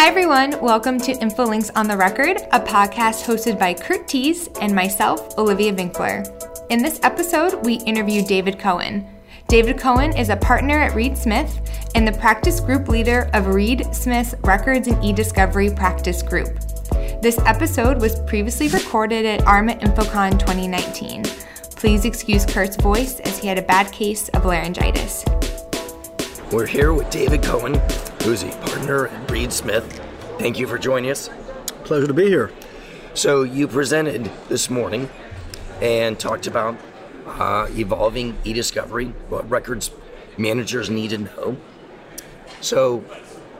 Hi, everyone. Welcome to InfoLinks on the Record, a podcast hosted by Kurt Tees and myself, Olivia Winkler. In this episode, we interview David Cohen. David Cohen is a partner at Reed Smith and the practice group leader of Reed Smith's Records and e-Discovery Practice Group. This episode was previously recorded at ARMA InfoCon 2019. Please excuse Kurt's voice as he had a bad case of laryngitis. We're here with David Cohen, a partner at Reed Smith. Thank you for joining us. Pleasure to be here. So, you presented this morning and talked about uh, evolving e discovery, what records managers need to know. So,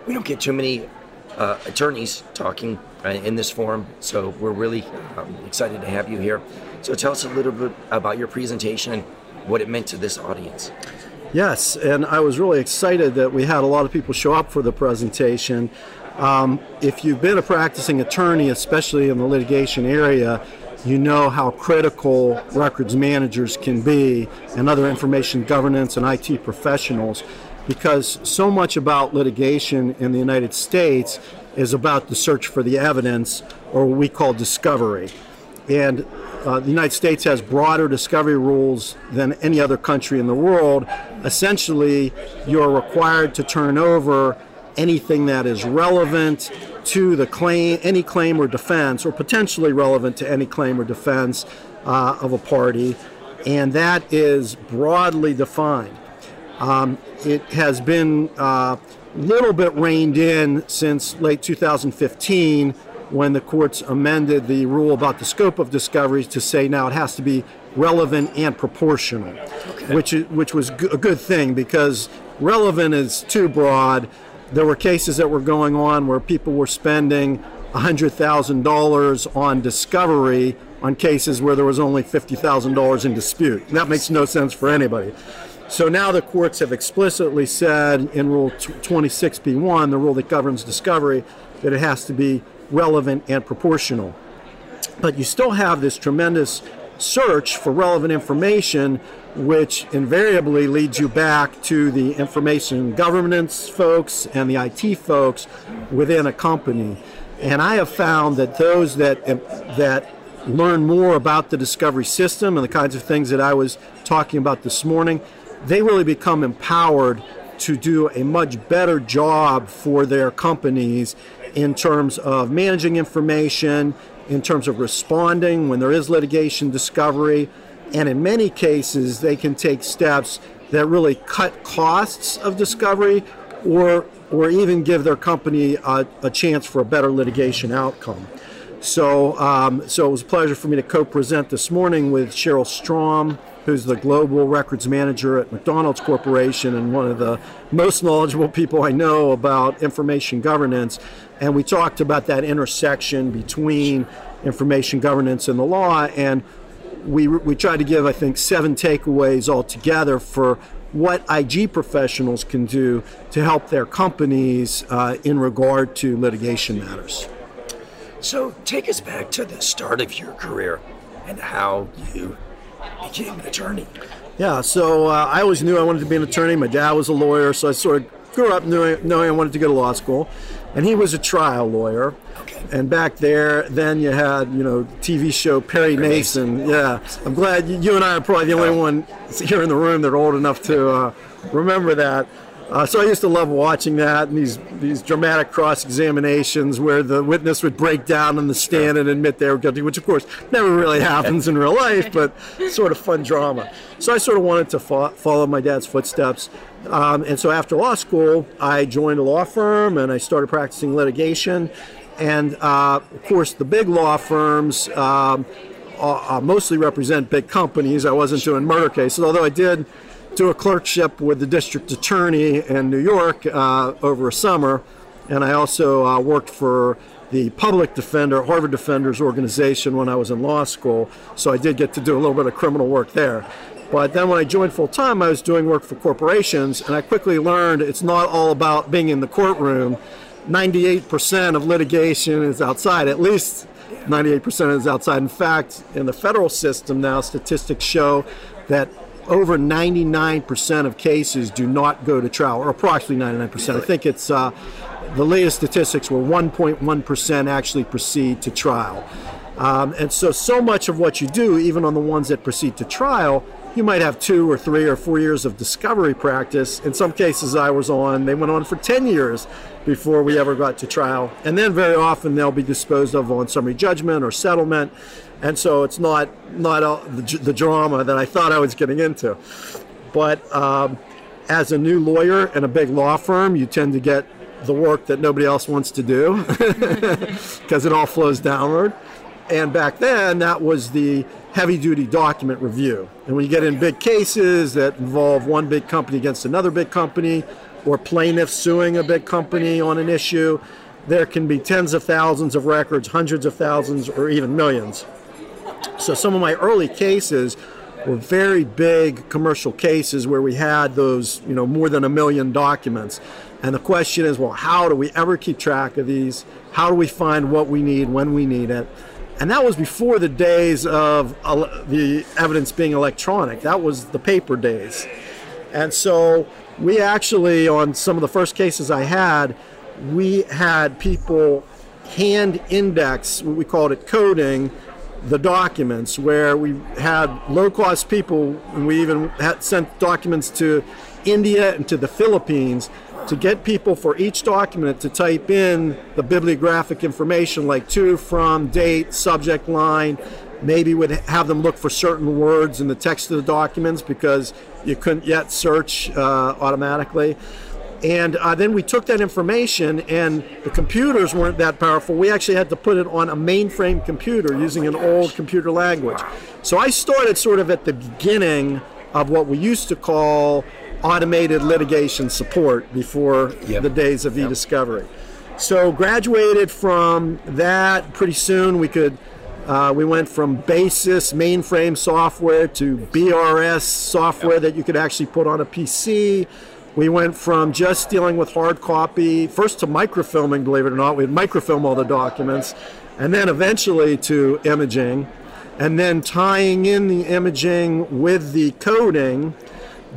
we don't get too many uh, attorneys talking uh, in this forum, so we're really um, excited to have you here. So, tell us a little bit about your presentation and what it meant to this audience. Yes, and I was really excited that we had a lot of people show up for the presentation. Um, if you've been a practicing attorney, especially in the litigation area, you know how critical records managers can be and other information governance and IT professionals because so much about litigation in the United States is about the search for the evidence or what we call discovery. And uh, the United States has broader discovery rules than any other country in the world. Essentially, you're required to turn over anything that is relevant to the claim, any claim or defense, or potentially relevant to any claim or defense uh, of a party, and that is broadly defined. Um, it has been a uh, little bit reined in since late 2015 when the courts amended the rule about the scope of discoveries to say now it has to be relevant and proportional, okay. which which was a good thing because relevant is too broad. There were cases that were going on where people were spending $100,000 on discovery on cases where there was only $50,000 in dispute. That makes no sense for anybody. So now the courts have explicitly said in Rule 26B1, the rule that governs discovery, that it has to be relevant and proportional. But you still have this tremendous search for relevant information, which invariably leads you back to the information governance folks and the IT folks within a company. And I have found that those that that learn more about the discovery system and the kinds of things that I was talking about this morning, they really become empowered to do a much better job for their companies in terms of managing information, in terms of responding when there is litigation discovery, and in many cases, they can take steps that really cut costs of discovery or, or even give their company a, a chance for a better litigation outcome. So, um, so it was a pleasure for me to co present this morning with Cheryl Strom, who's the global records manager at McDonald's Corporation and one of the most knowledgeable people I know about information governance. And we talked about that intersection between information governance and the law. And we, we tried to give, I think, seven takeaways altogether for what IG professionals can do to help their companies uh, in regard to litigation matters. So, take us back to the start of your career and how you became an attorney. Yeah, so uh, I always knew I wanted to be an attorney. My dad was a lawyer, so I sort of grew up knowing, knowing I wanted to go to law school. And he was a trial lawyer. Okay. And back there, then you had, you know, TV show Perry, Perry Mason. Mason. Yeah, I'm glad you and I are probably the only one here in the room that are old enough to uh, remember that. Uh, so I used to love watching that and these these dramatic cross examinations where the witness would break down on the stand and admit they were guilty, which of course never really happens in real life, but sort of fun drama. So I sort of wanted to fo- follow my dad's footsteps. Um, and so after law school, I joined a law firm and I started practicing litigation. And uh, of course, the big law firms um, uh, mostly represent big companies. I wasn't doing murder cases, although I did do a clerkship with the district attorney in New York uh, over a summer, and I also uh, worked for the public defender, Harvard Defenders Organization, when I was in law school. So I did get to do a little bit of criminal work there. But then when I joined full time, I was doing work for corporations, and I quickly learned it's not all about being in the courtroom. 98% of litigation is outside, at least 98% is outside. In fact, in the federal system now, statistics show that over 99% of cases do not go to trial, or approximately 99%. I think it's uh, the latest statistics were 1.1% actually proceed to trial. Um, and so, so much of what you do, even on the ones that proceed to trial, you might have two or three or four years of discovery practice. In some cases, I was on, they went on for 10 years before we ever got to trial. And then very often they'll be disposed of on summary judgment or settlement. And so it's not, not all the, the drama that I thought I was getting into. But um, as a new lawyer in a big law firm, you tend to get the work that nobody else wants to do because it all flows downward. And back then, that was the heavy duty document review. And when you get in big cases that involve one big company against another big company, or plaintiffs suing a big company on an issue, there can be tens of thousands of records, hundreds of thousands, or even millions. So some of my early cases were very big commercial cases where we had those, you know, more than a million documents. And the question is, well, how do we ever keep track of these? How do we find what we need when we need it? And that was before the days of the evidence being electronic. That was the paper days. And so we actually, on some of the first cases I had, we had people hand index, what we called it coding, the documents, where we had low cost people, and we even had sent documents to India and to the Philippines to get people for each document to type in the bibliographic information like to, from, date, subject line. Maybe would have them look for certain words in the text of the documents because you couldn't yet search uh, automatically. And uh, then we took that information, and the computers weren't that powerful. We actually had to put it on a mainframe computer using an old computer language. So I started sort of at the beginning of what we used to call automated litigation support before yep. the days of e-discovery. So graduated from that pretty soon. We could uh, we went from BASIS mainframe software to BRS software yep. that you could actually put on a PC. We went from just dealing with hard copy, first to microfilming, believe it or not. We'd microfilm all the documents, and then eventually to imaging, and then tying in the imaging with the coding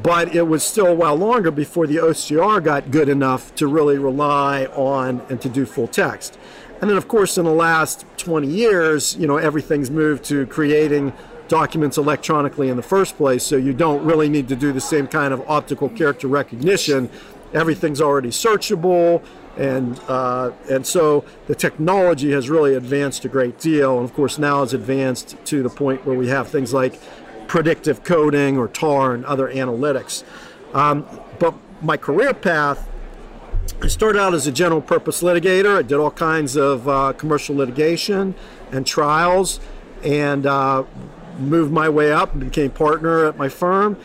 but it was still a while longer before the OCR got good enough to really rely on and to do full text. And then, of course, in the last 20 years, you know, everything's moved to creating documents electronically in the first place, so you don't really need to do the same kind of optical character recognition. Everything's already searchable, and uh, and so the technology has really advanced a great deal. And of course, now it's advanced to the point where we have things like predictive coding or TAR and other analytics. Um, but my career path, I started out as a general purpose litigator. I did all kinds of uh, commercial litigation and trials and uh, moved my way up and became partner at my firm.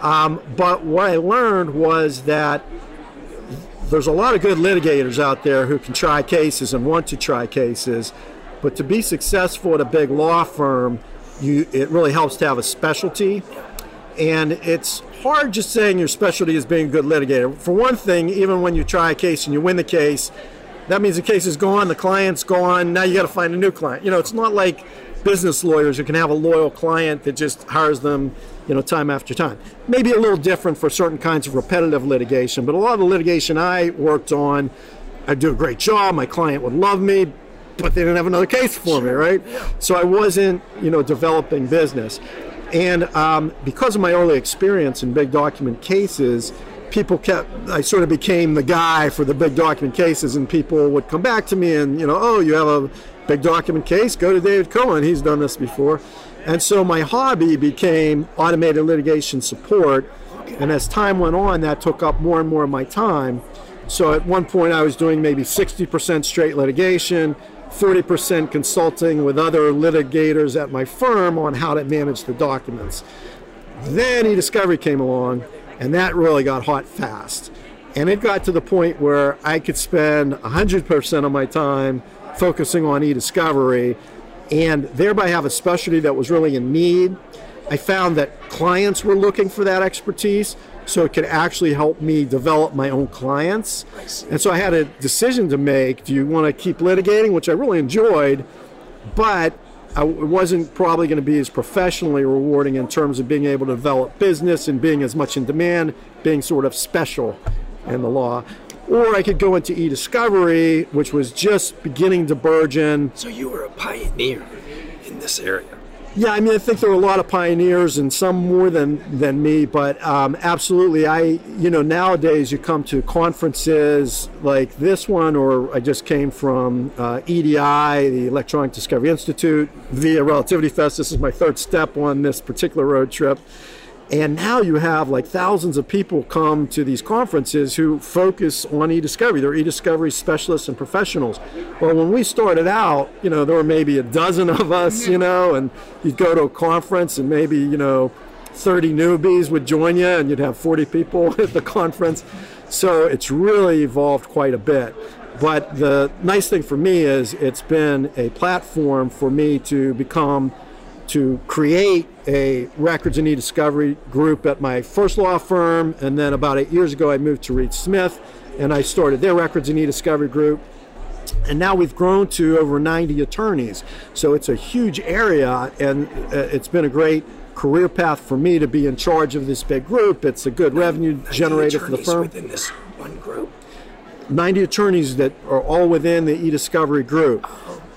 Um, but what I learned was that there's a lot of good litigators out there who can try cases and want to try cases, but to be successful at a big law firm, you it really helps to have a specialty. And it's hard just saying your specialty is being a good litigator. For one thing even when you try a case and you win the case that means the case is gone the client's gone now you got to find a new client. You know it's not like business lawyers who can have a loyal client that just hires them you know time after time maybe a little different for certain kinds of repetitive litigation but a lot of the litigation i worked on i do a great job my client would love me but they didn't have another case for me, right? So I wasn't, you know, developing business. And um, because of my early experience in big document cases, people kept, I sort of became the guy for the big document cases, and people would come back to me and, you know, oh, you have a big document case? Go to David Cohen. He's done this before. And so my hobby became automated litigation support. And as time went on, that took up more and more of my time. So at one point, I was doing maybe 60% straight litigation, 40% consulting with other litigators at my firm on how to manage the documents. Then eDiscovery came along, and that really got hot fast. And it got to the point where I could spend 100% of my time focusing on e-discovery and thereby have a specialty that was really in need. I found that clients were looking for that expertise so it could actually help me develop my own clients. And so I had a decision to make. Do you want to keep litigating, which I really enjoyed, but I, it wasn't probably going to be as professionally rewarding in terms of being able to develop business and being as much in demand, being sort of special in the law. Or I could go into e-discovery, which was just beginning to burgeon. So you were a pioneer in this area. Yeah, I mean, I think there were a lot of pioneers and some more than than me, but um, absolutely, I you know nowadays you come to conferences like this one, or I just came from uh, EDI, the Electronic Discovery Institute, via Relativity Fest. This is my third step on this particular road trip. And now you have like thousands of people come to these conferences who focus on e-discovery. They're e-discovery specialists and professionals. Well, when we started out, you know, there were maybe a dozen of us, you know, and you'd go to a conference and maybe, you know, 30 newbies would join you and you'd have 40 people at the conference. So it's really evolved quite a bit. But the nice thing for me is it's been a platform for me to become to create a records and e-discovery group at my first law firm and then about eight years ago i moved to reed smith and i started their records and e-discovery group. And now we've grown to over 90 attorneys. So it's a huge area and uh, it's been a great career path for me to be in charge of this big group. It's a good revenue generator for the firm. within this one group? 90 attorneys that are all within the e-discovery group.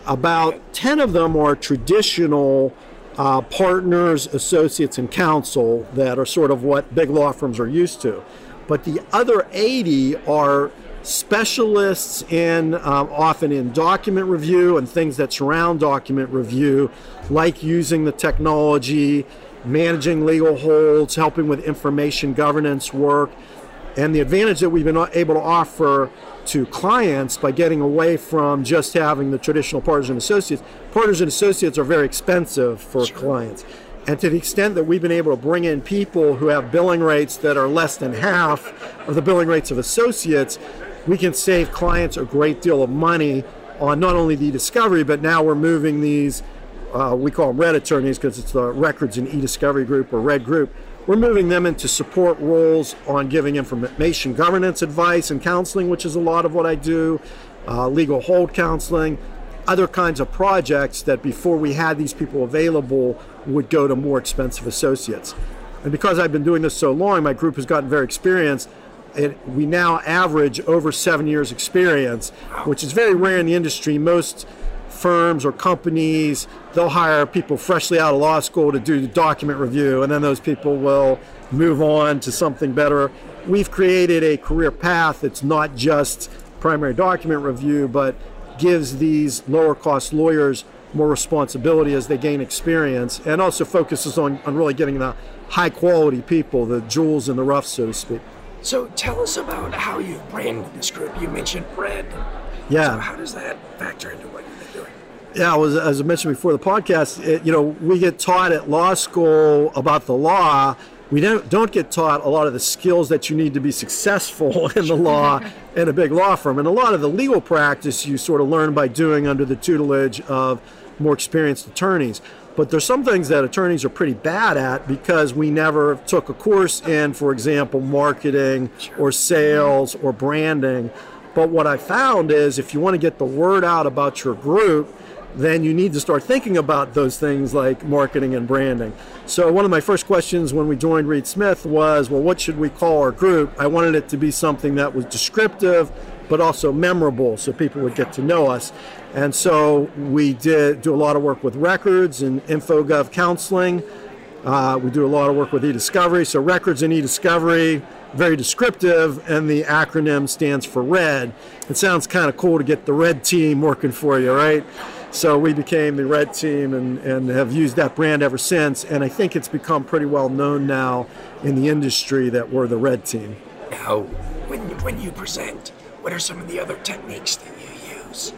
About 10 of them are traditional uh, partners, associates, and counsel that are sort of what big law firms are used to. But the other 80 are specialists in um, often in document review and things that surround document review, like using the technology, managing legal holds, helping with information governance work. And the advantage that we've been able to offer to clients by getting away from just having the traditional partners and associates. Partners and associates are very expensive for sure. clients. And to the extent that we've been able to bring in people who have billing rates that are less than half of the billing rates of associates, we can save clients a great deal of money on not only the discovery, but now we're moving these, uh, we call them red attorneys because it's the records and e-discovery group or red group we're moving them into support roles on giving information governance advice and counseling, which is a lot of what I do, uh, legal hold counseling, other kinds of projects that before we had these people available would go to more expensive associates. And because I've been doing this so long, my group has gotten very experienced. It, we now average over seven years experience, which is very rare in the industry. Most firms or companies, they'll hire people freshly out of law school to do the document review, and then those people will move on to something better. We've created a career path that's not just primary document review, but gives these lower cost lawyers more responsibility as they gain experience and also focuses on, on really getting the high quality people, the jewels in the rough, so to speak. So tell us about how you branded this group. You mentioned Red. Yeah. So how does that factor into what yeah, was, as I mentioned before the podcast, it, you know, we get taught at law school about the law. We don't, don't get taught a lot of the skills that you need to be successful in the law in a big law firm. And a lot of the legal practice you sort of learn by doing under the tutelage of more experienced attorneys. But there's some things that attorneys are pretty bad at because we never took a course in, for example, marketing or sales or branding. But what I found is if you want to get the word out about your group, then you need to start thinking about those things like marketing and branding. So, one of my first questions when we joined Reed Smith was, well, what should we call our group? I wanted it to be something that was descriptive but also memorable so people would get to know us. And so we did do a lot of work with records and InfoGov counseling. Uh, we do a lot of work with e-discovery. So records and e-discovery, very descriptive, and the acronym stands for RED. It sounds kind of cool to get the RED team working for you, right? So we became the Red Team and, and have used that brand ever since. And I think it's become pretty well known now in the industry that we're the Red Team. Now, when, when you present, what are some of the other techniques that you use?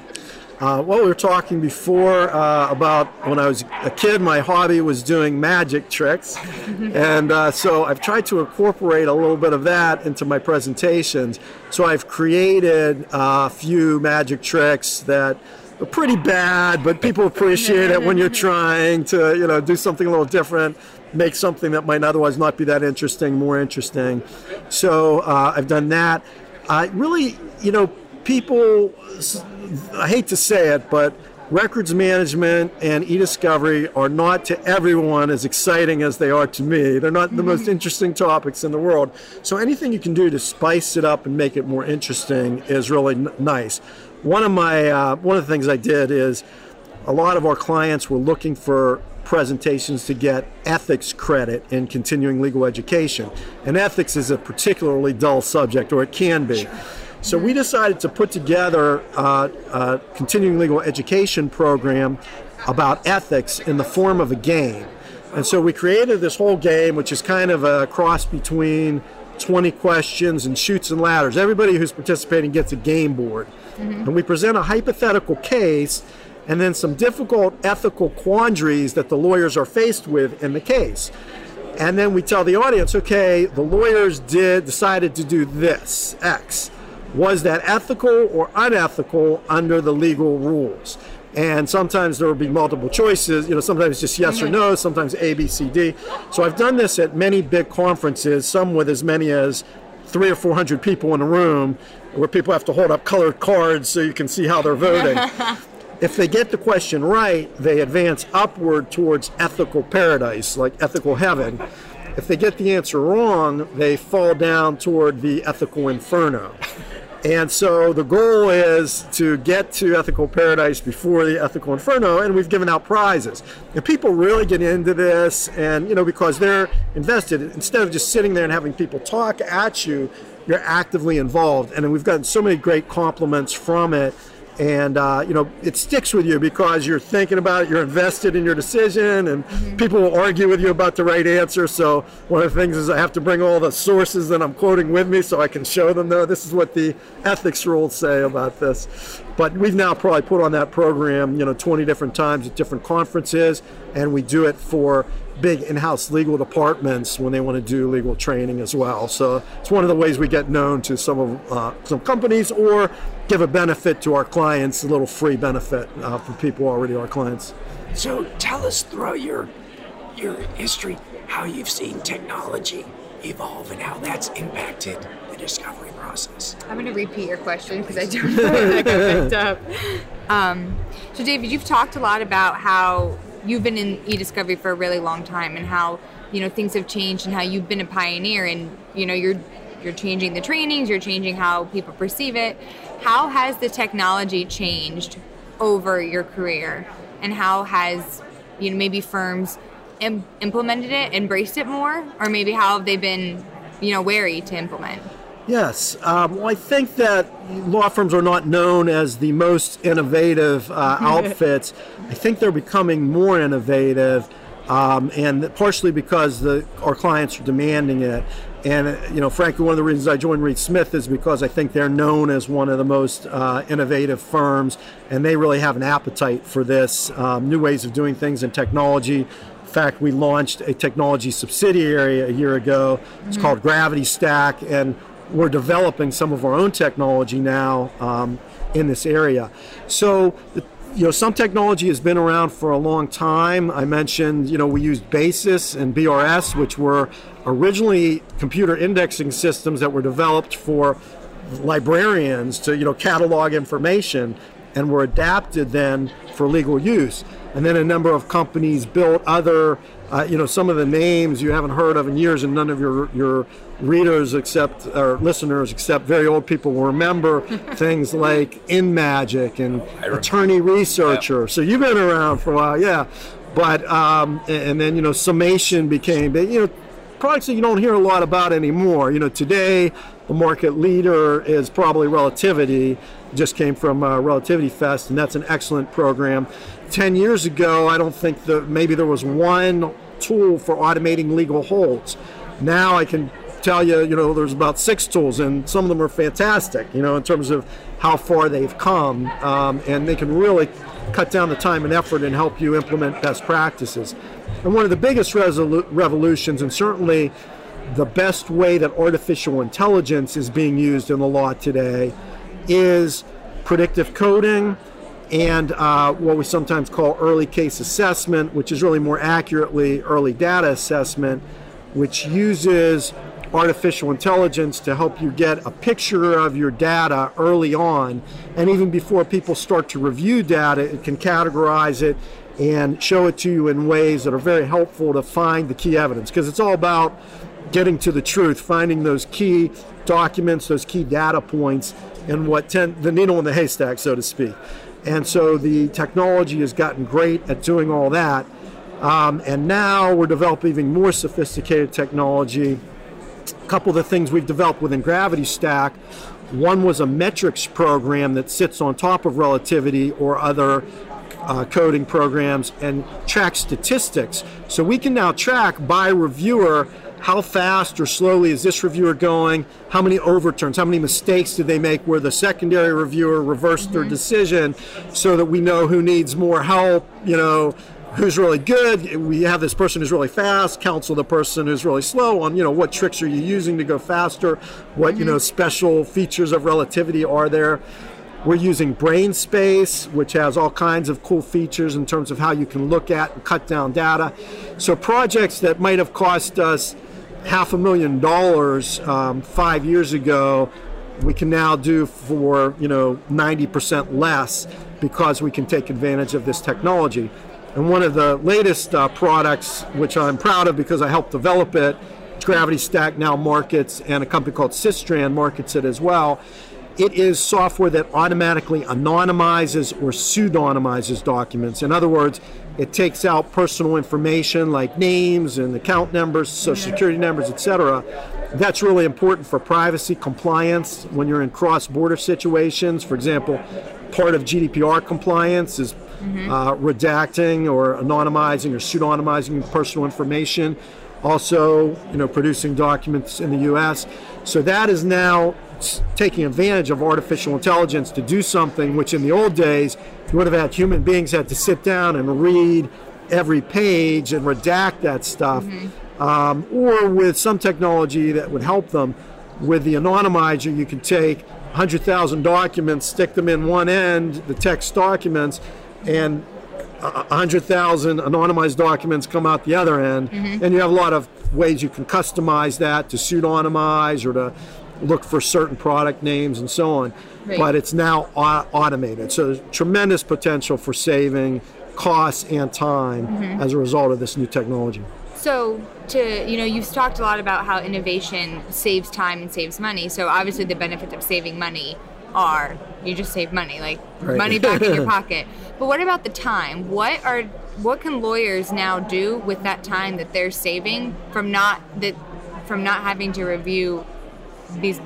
Uh, well, we were talking before uh, about when I was a kid, my hobby was doing magic tricks. and uh, so I've tried to incorporate a little bit of that into my presentations. So I've created a few magic tricks that pretty bad, but people appreciate it when you're trying to, you know, do something a little different, make something that might otherwise not be that interesting more interesting. So uh, I've done that. I really, you know, people, I hate to say it, but records management and e-discovery are not to everyone as exciting as they are to me. They're not the most interesting topics in the world. So anything you can do to spice it up and make it more interesting is really n- nice. One of my uh, one of the things I did is a lot of our clients were looking for presentations to get ethics credit in continuing legal education. And ethics is a particularly dull subject, or it can be. So we decided to put together a, a continuing legal education program about ethics in the form of a game. And so we created this whole game, which is kind of a cross between 20 questions and Chutes and Ladders. Everybody who's participating gets a game board. Mm-hmm. And we present a hypothetical case and then some difficult ethical quandaries that the lawyers are faced with in the case. And then we tell the audience, okay, the lawyers did decided to do this, X. Was that ethical or unethical under the legal rules? And sometimes there will be multiple choices, you know, sometimes just yes or no, mm-hmm. sometimes A, B, C, D. So I've done this at many big conferences, some with as many as three or four hundred people in a room where people have to hold up colored cards so you can see how they're voting. if they get the question right, they advance upward towards ethical paradise, like ethical heaven. If they get the answer wrong, they fall down toward the ethical inferno. And so the goal is to get to ethical paradise before the ethical inferno, and we've given out prizes. And people really get into this, and you know, because they're invested, instead of just sitting there and having people talk at you, you're actively involved. And we've gotten so many great compliments from it and uh, you know it sticks with you because you're thinking about it you're invested in your decision and mm-hmm. people will argue with you about the right answer. So one of the things is i have to bring all the sources that i'm quoting with me so i can show them no this is what the ethics rules say about this. But we've now probably put on that program you know 20 different times at different conferences and we do it for big in-house legal departments when they want to do legal training as well. So it's one of the ways we get known to some of uh, some companies or give a benefit to our clients, a little free benefit uh, for people already our clients. So tell us throughout your your history how you've seen technology evolve and how that's impacted the discovery process. I'm going to repeat your question because I don't know if I picked up. Um, so, David, you've talked a lot about how you've been in e-discovery for a really long time and how you know things have changed and how you've been a pioneer and you know you're you're changing the trainings you're changing how people perceive it. How has the technology changed over your career? And how has you know maybe firms Im- implemented it embraced it more? Or maybe how have they been you know wary to implement Yes. Um, well, I think that law firms are not known as the most innovative uh, outfits. I think they're becoming more innovative, um, and partially because the, our clients are demanding it. And, uh, you know, frankly, one of the reasons I joined Reed Smith is because I think they're known as one of the most uh, innovative firms, and they really have an appetite for this um, new ways of doing things in technology. In fact, we launched a technology subsidiary a year ago. It's mm-hmm. called Gravity Stack, and we're developing some of our own technology now um, in this area. So, you know, some technology has been around for a long time. I mentioned, you know, we used BASIS and BRS, which were originally computer indexing systems that were developed for librarians to, you know, catalog information and were adapted then for legal use. And then a number of companies built other, uh, you know, some of the names you haven't heard of in years, and none of your your readers except or listeners except very old people will remember things like InMagic and Attorney Researcher. Yeah. So you've been around for a while, yeah. But um, and then you know summation became you know products that you don't hear a lot about anymore. You know today the market leader is probably Relativity. Just came from uh, Relativity Fest, and that's an excellent program. Ten years ago, I don't think that maybe there was one tool for automating legal holds. Now I can tell you, you know, there's about six tools, and some of them are fantastic, you know, in terms of how far they've come, um, and they can really cut down the time and effort and help you implement best practices. And one of the biggest resolu- revolutions, and certainly the best way that artificial intelligence is being used in the law today, is predictive coding and uh, what we sometimes call early case assessment, which is really more accurately early data assessment, which uses artificial intelligence to help you get a picture of your data early on. And even before people start to review data, it can categorize it and show it to you in ways that are very helpful to find the key evidence. Because it's all about getting to the truth, finding those key documents, those key data points, and what tend, the needle in the haystack, so to speak. And so the technology has gotten great at doing all that. Um, and now we're developing even more sophisticated technology. A couple of the things we've developed within Gravity Stack one was a metrics program that sits on top of relativity or other uh, coding programs and tracks statistics. So we can now track by reviewer how fast or slowly is this reviewer going? How many overturns? How many mistakes did they make where the secondary reviewer reversed mm-hmm. their decision so that we know who needs more help, you know, who's really good. We have this person who's really fast, counsel the person who's really slow on, you know, what tricks are you using to go faster? What, mm-hmm. you know, special features of relativity are there? We're using BrainSpace, which has all kinds of cool features in terms of how you can look at and cut down data. So projects that might have cost us half a million dollars um, five years ago, we can now do for you know 90% less because we can take advantage of this technology. And one of the latest uh, products, which I'm proud of because I helped develop it, Gravity Stack now markets, and a company called Sistrand markets it as well. It is software that automatically anonymizes or pseudonymizes documents. In other words, it takes out personal information like names and account numbers, social security numbers, etc. That's really important for privacy compliance when you're in cross-border situations. For example, part of GDPR compliance is mm-hmm. uh, redacting or anonymizing or pseudonymizing personal information. Also, you know, producing documents in the U.S. So that is now taking advantage of artificial intelligence to do something which in the old days you would have had human beings had to sit down and read every page and redact that stuff mm-hmm. Um, or with some technology that would help them with the anonymizer you can take 100000 documents stick them in one end the text documents and 100,000 anonymized documents come out the other end, mm-hmm. and you have a lot of ways you can customize that to pseudonymize or to look for certain product names and so on. Right. But it's now automated. So there's tremendous potential for saving costs and time mm-hmm. as a result of this new technology. So, to you know, you've talked a lot about how innovation saves time and saves money. So, obviously, the benefits of saving money are you just save money, like right. money back in your pocket. But what about the time? What are what can lawyers now do with that time that they're saving from not that from not having to review these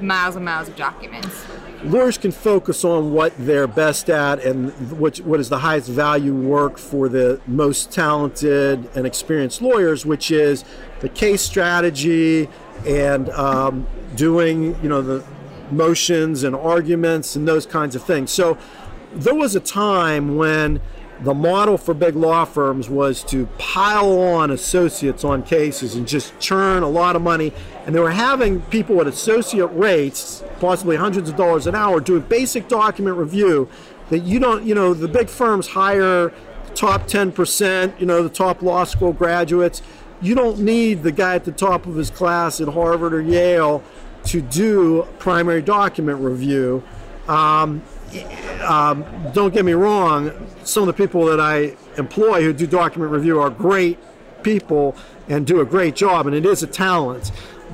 miles and miles of documents. Lawyers can focus on what they're best at and what, what is the highest value work for the most talented and experienced lawyers, which is the case strategy and um, doing, you know, the motions and arguments and those kinds of things. So there was a time when the model for big law firms was to pile on associates on cases and just churn a lot of money. And they were having people at associate rates, possibly hundreds of dollars an hour, doing basic document review that you don't, you know, the big firms hire top 10%, you know, the top law school graduates. You don't need the guy at the top of his class at Harvard or Yale to do primary document review. Um, um, don't get me wrong, some of the people that I employ who do document review are great people and do a great job, and it is a talent.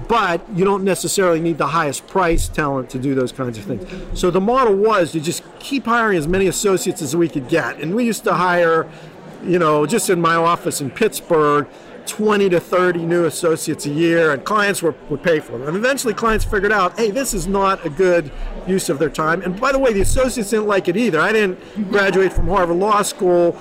But you don't necessarily need the highest price talent to do those kinds of things. So the model was to just keep hiring as many associates as we could get. And we used to hire, you know, just in my office in Pittsburgh, 20 to 30 new associates a year, and clients were, would pay for them. And eventually, clients figured out, hey, this is not a good use of their time. And by the way, the associates didn't like it either. I didn't graduate from Harvard Law School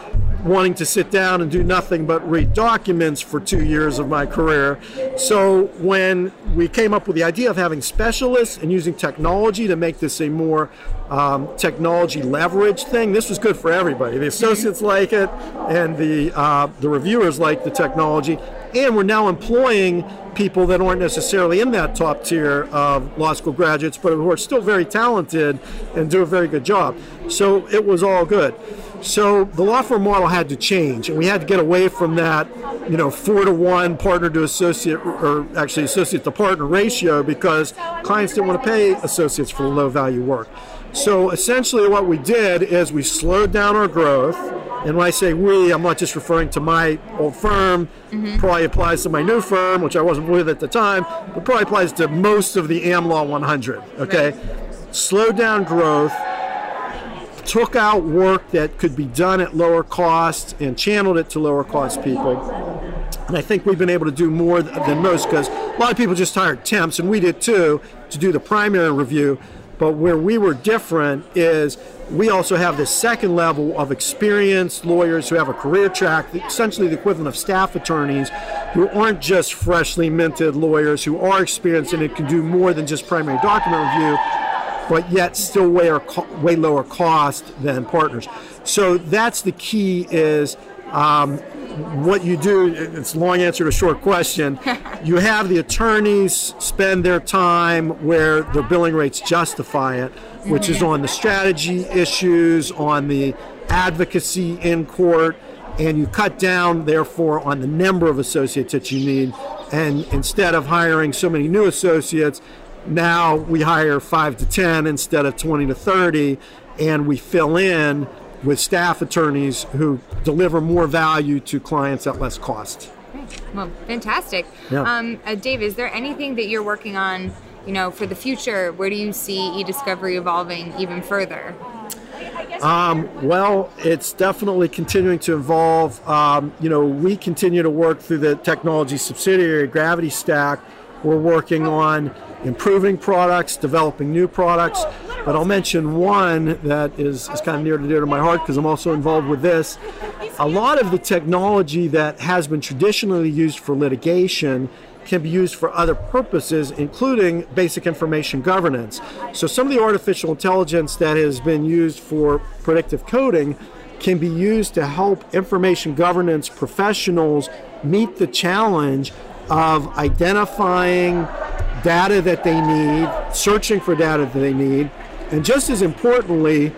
wanting to sit down and do nothing but read documents for two years of my career. So when we came up with the idea of having specialists and using technology to make this a more um, technology leverage thing, this was good for everybody. The associates like it, and the uh, the reviewers like the technology. And we're now employing people that aren't necessarily in that top tier of law school graduates, but who are still very talented and do a very good job. So it was all good. So the law firm model had to change, and we had to get away from that, you know, four to one partner to associate, or actually associate to partner ratio, because clients didn't want to pay associates for low value work. So essentially, what we did is we slowed down our growth. And when I say we, I'm not just referring to my old firm. Mm-hmm. Probably applies to my new firm, which I wasn't with at the time, but probably applies to most of the AmLaw 100. Okay, right. slowed down growth took out work that could be done at lower cost and channeled it to lower cost people. And I think we've been able to do more than most because a lot of people just hired temps, and we did too, to do the primary review. But where we were different is we also have this second level of experienced lawyers who have a career track, essentially the equivalent of staff attorneys, who aren't just freshly minted lawyers who are experienced and it can do more than just primary document review but yet still way, or, way lower cost than partners. So that's the key is um, what you do, it's a long answer to a short question. you have the attorneys spend their time where the billing rates justify it, which is mm-hmm. on the strategy issues, on the advocacy in court, and you cut down, therefore, on the number of associates that you need. And instead of hiring so many new associates, now we hire five to 10 instead of 20 to 30, and we fill in with staff attorneys who deliver more value to clients at less cost. Well, fantastic. Yeah. Um, uh, Dave, is there anything that you're working on, you know, for the future? Where do you see e-discovery evolving even further? Um, well, it's definitely continuing to evolve. Um, you know, we continue to work through the technology subsidiary Gravity Stack. We're working on improving products, developing new products. But I'll mention one that is, is kind of near to dear to my heart because I'm also involved with this. A lot of the technology that has been traditionally used for litigation can be used for other purposes, including basic information governance. So, some of the artificial intelligence that has been used for predictive coding can be used to help information governance professionals meet the challenge of identifying data that they need, searching for data that they need, and just as importantly,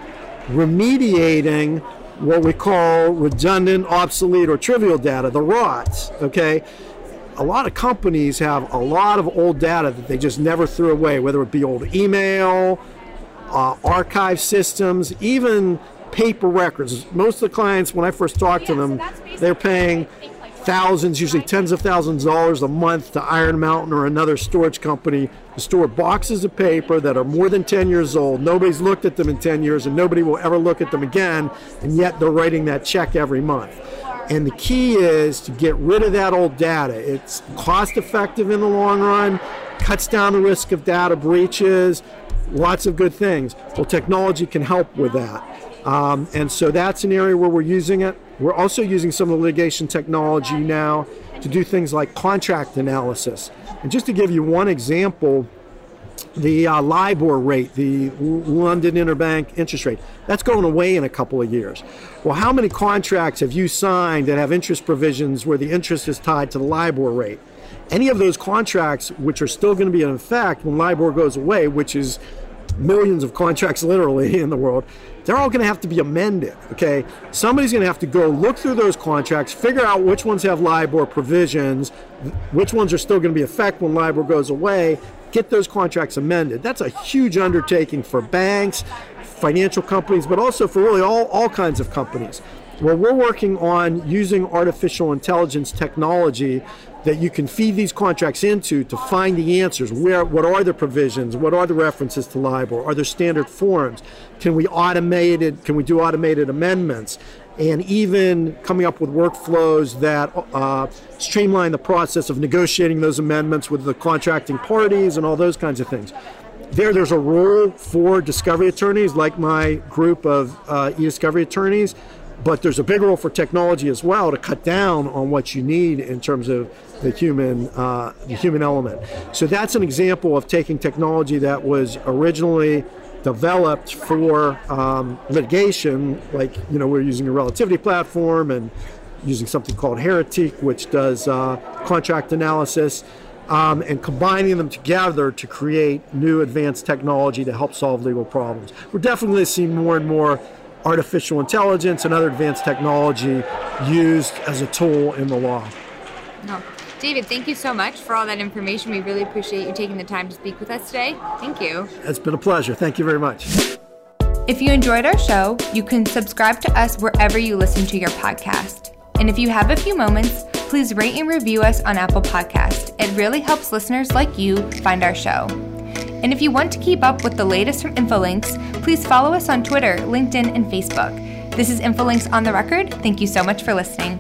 remediating what we call redundant, obsolete, or trivial data, the ROTs. Okay, a lot of companies have a lot of old data that they just never threw away, whether it be old email, uh, archive systems, even paper records. Most of the clients, when I first talked to them, they're paying thousands, usually tens of thousands of dollars a month to Iron Mountain or another storage company to store boxes of paper that are more than 10 years old. Nobody's looked at them in 10 years and nobody will ever look at them again, and yet they're writing that check every month. And the key is to get rid of that old data. It's cost effective in the long run, cuts down the risk of data breaches, lots of good things. Well, technology can help with that. Um, and so that's an area where we're using it. We're also using some of the litigation technology now to do things like contract analysis. And just to give you one example, the uh, LIBOR rate, the London Interbank interest rate, that's going away in a couple of years. Well, how many contracts have you signed that have interest provisions where the interest is tied to the LIBOR rate? Any of those contracts, which are still going to be in effect when LIBOR goes away, which is millions of contracts literally in the world, they're all going to have to be amended. Okay, somebody's going to have to go look through those contracts, figure out which ones have LIBOR provisions, which ones are still going to be effect when LIBOR goes away. Get those contracts amended. That's a huge undertaking for banks, financial companies, but also for really all, all kinds of companies. Well, we're working on using artificial intelligence technology that you can feed these contracts into to find the answers. Where, what are the provisions? What are the references to LIBOR? Are there standard forms? Can we automate it? Can we do automated amendments? And even coming up with workflows that uh, streamline the process of negotiating those amendments with the contracting parties and all those kinds of things. There, there's a role for discovery attorneys, like my group of uh, e-discovery attorneys, but there's a big role for technology as well to cut down on what you need in terms of the human uh, the human element. So that's an example of taking technology that was originally developed for um, litigation, like you know we're using a relativity platform and using something called Heretik, which does uh, contract analysis. um, and combining them together to create new advanced technology to help solve legal problems. We're definitely seeing more and more artificial intelligence and other advanced technology used as a tool in the law. No. David, thank you so much for all that information. We really appreciate you taking the time to speak with us today. Thank you. It's been a pleasure. Thank you very much. If you enjoyed our show, you can subscribe to us wherever you listen to your podcast. And if you have a few moments, please rate and review us on Apple Podcast. It really helps listeners like you find our show. And if you want to keep up with the latest from Infolinks, please follow us on Twitter, LinkedIn, and Facebook. This is Infolinks on the record. Thank you so much for listening.